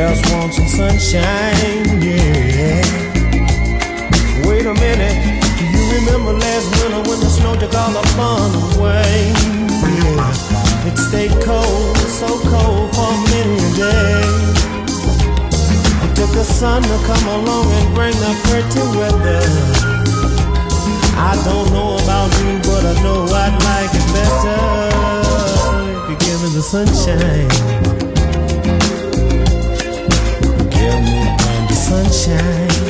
Just want some sunshine, yeah. Wait a minute, do you remember last winter when the snow took all the fun away? Yeah, it stayed cold, so cold for many a day. It took the sun to come along and bring the pretty weather. I don't know about you, but I know I'd like it better if you give me the sunshine. sunshine.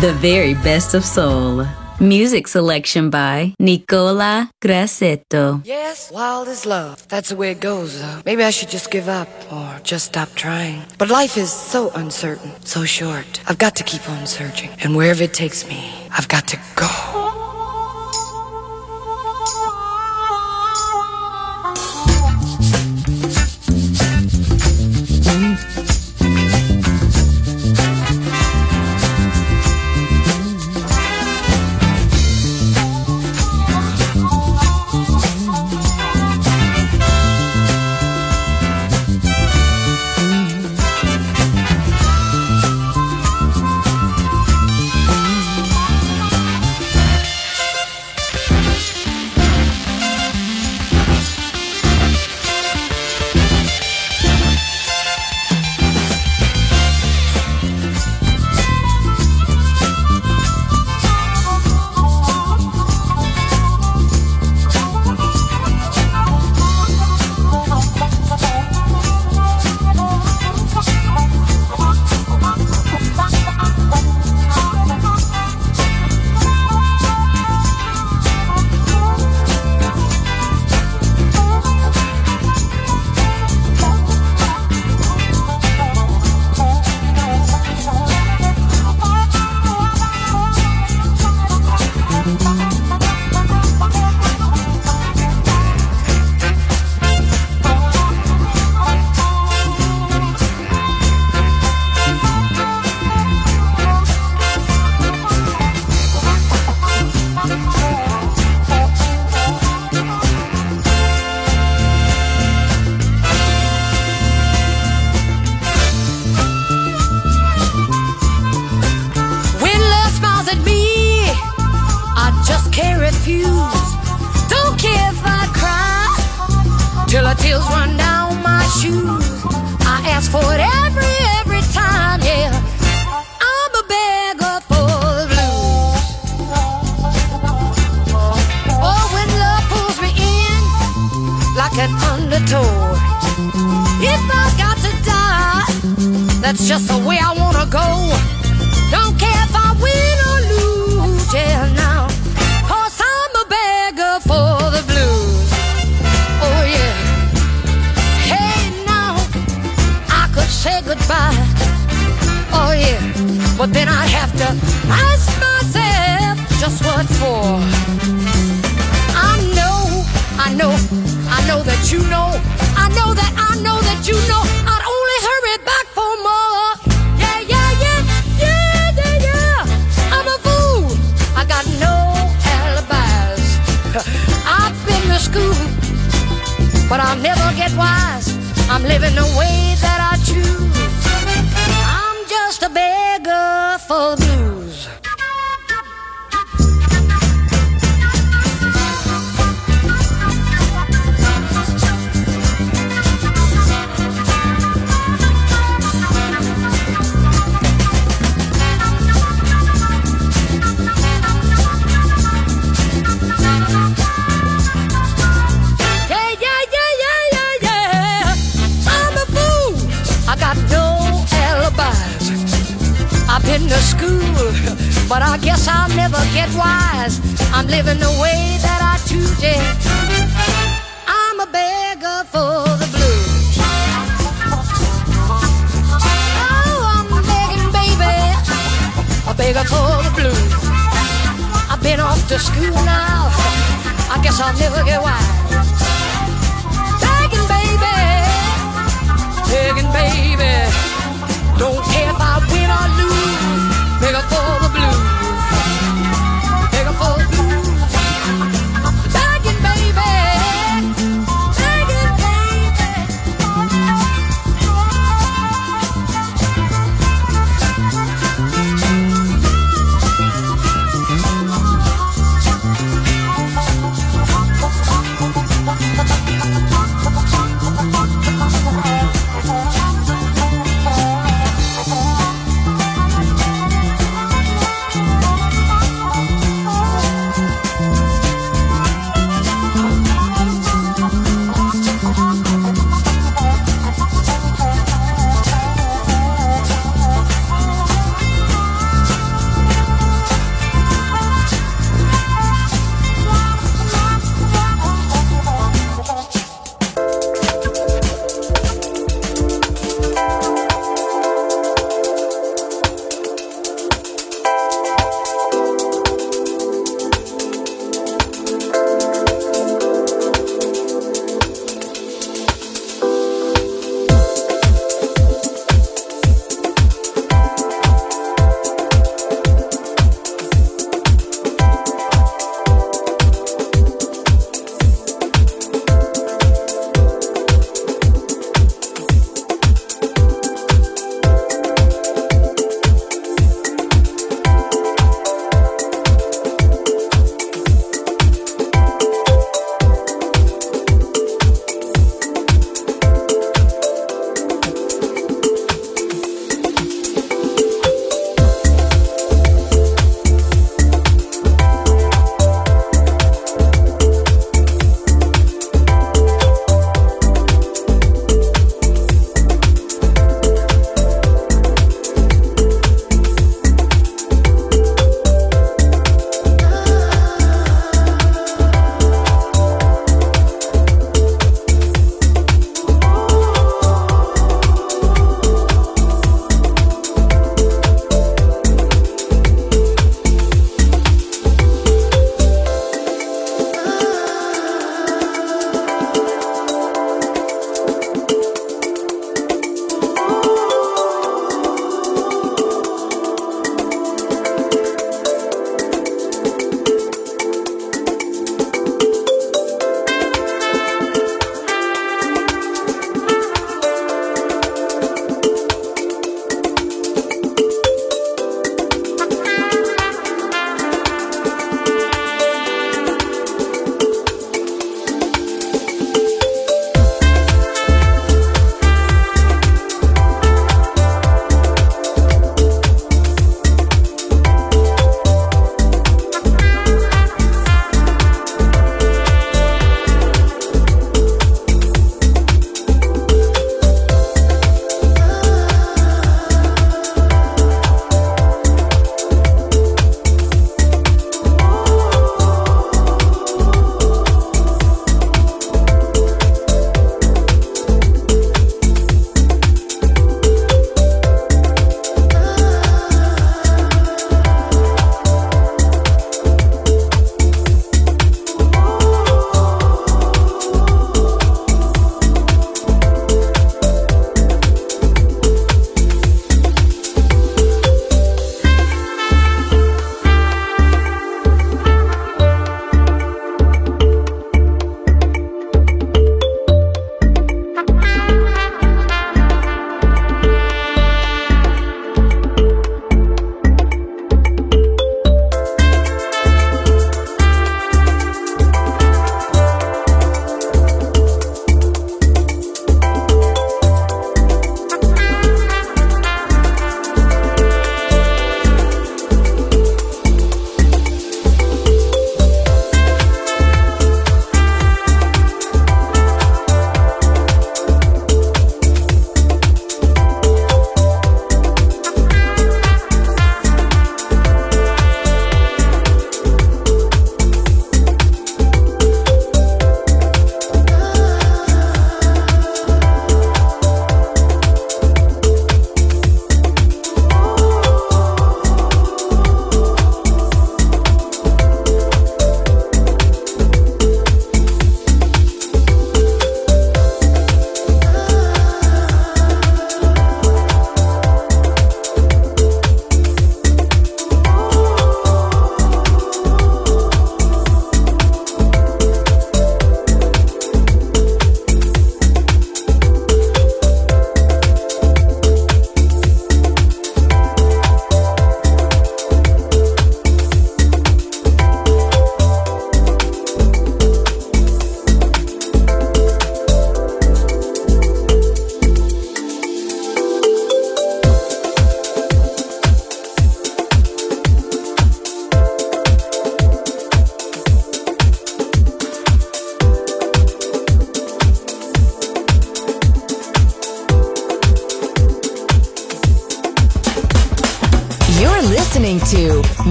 The very best of soul. Music selection by Nicola Grassetto. Yes, wild is love. That's the way it goes, though. Maybe I should just give up or just stop trying. But life is so uncertain, so short. I've got to keep on searching. And wherever it takes me, I've got to go.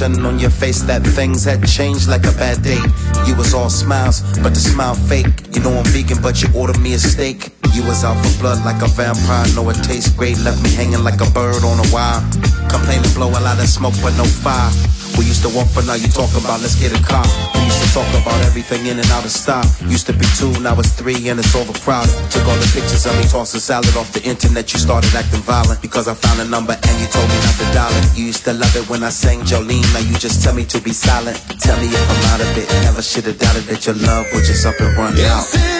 Expression on your face that things had changed like a bad date. You was all smiles, but the smile fake. You know I'm vegan, but you ordered me a steak. You was out for blood like a vampire. Know it tastes great, left me hanging like a bird on a wire. Complain to blow a lot of smoke, but no fire. We used to walk, but now you talk about let's get a car. Talk about everything in and out of style. Used to be two, now it's three, and it's overcrowded. Took all the pictures of me tossing salad off the internet. You started acting violent because I found a number and you told me not to dial it. You used to love it when I sang Jolene. Now you just tell me to be silent. Tell me if I'm out of it. Never should have doubted that your love would just up and run out.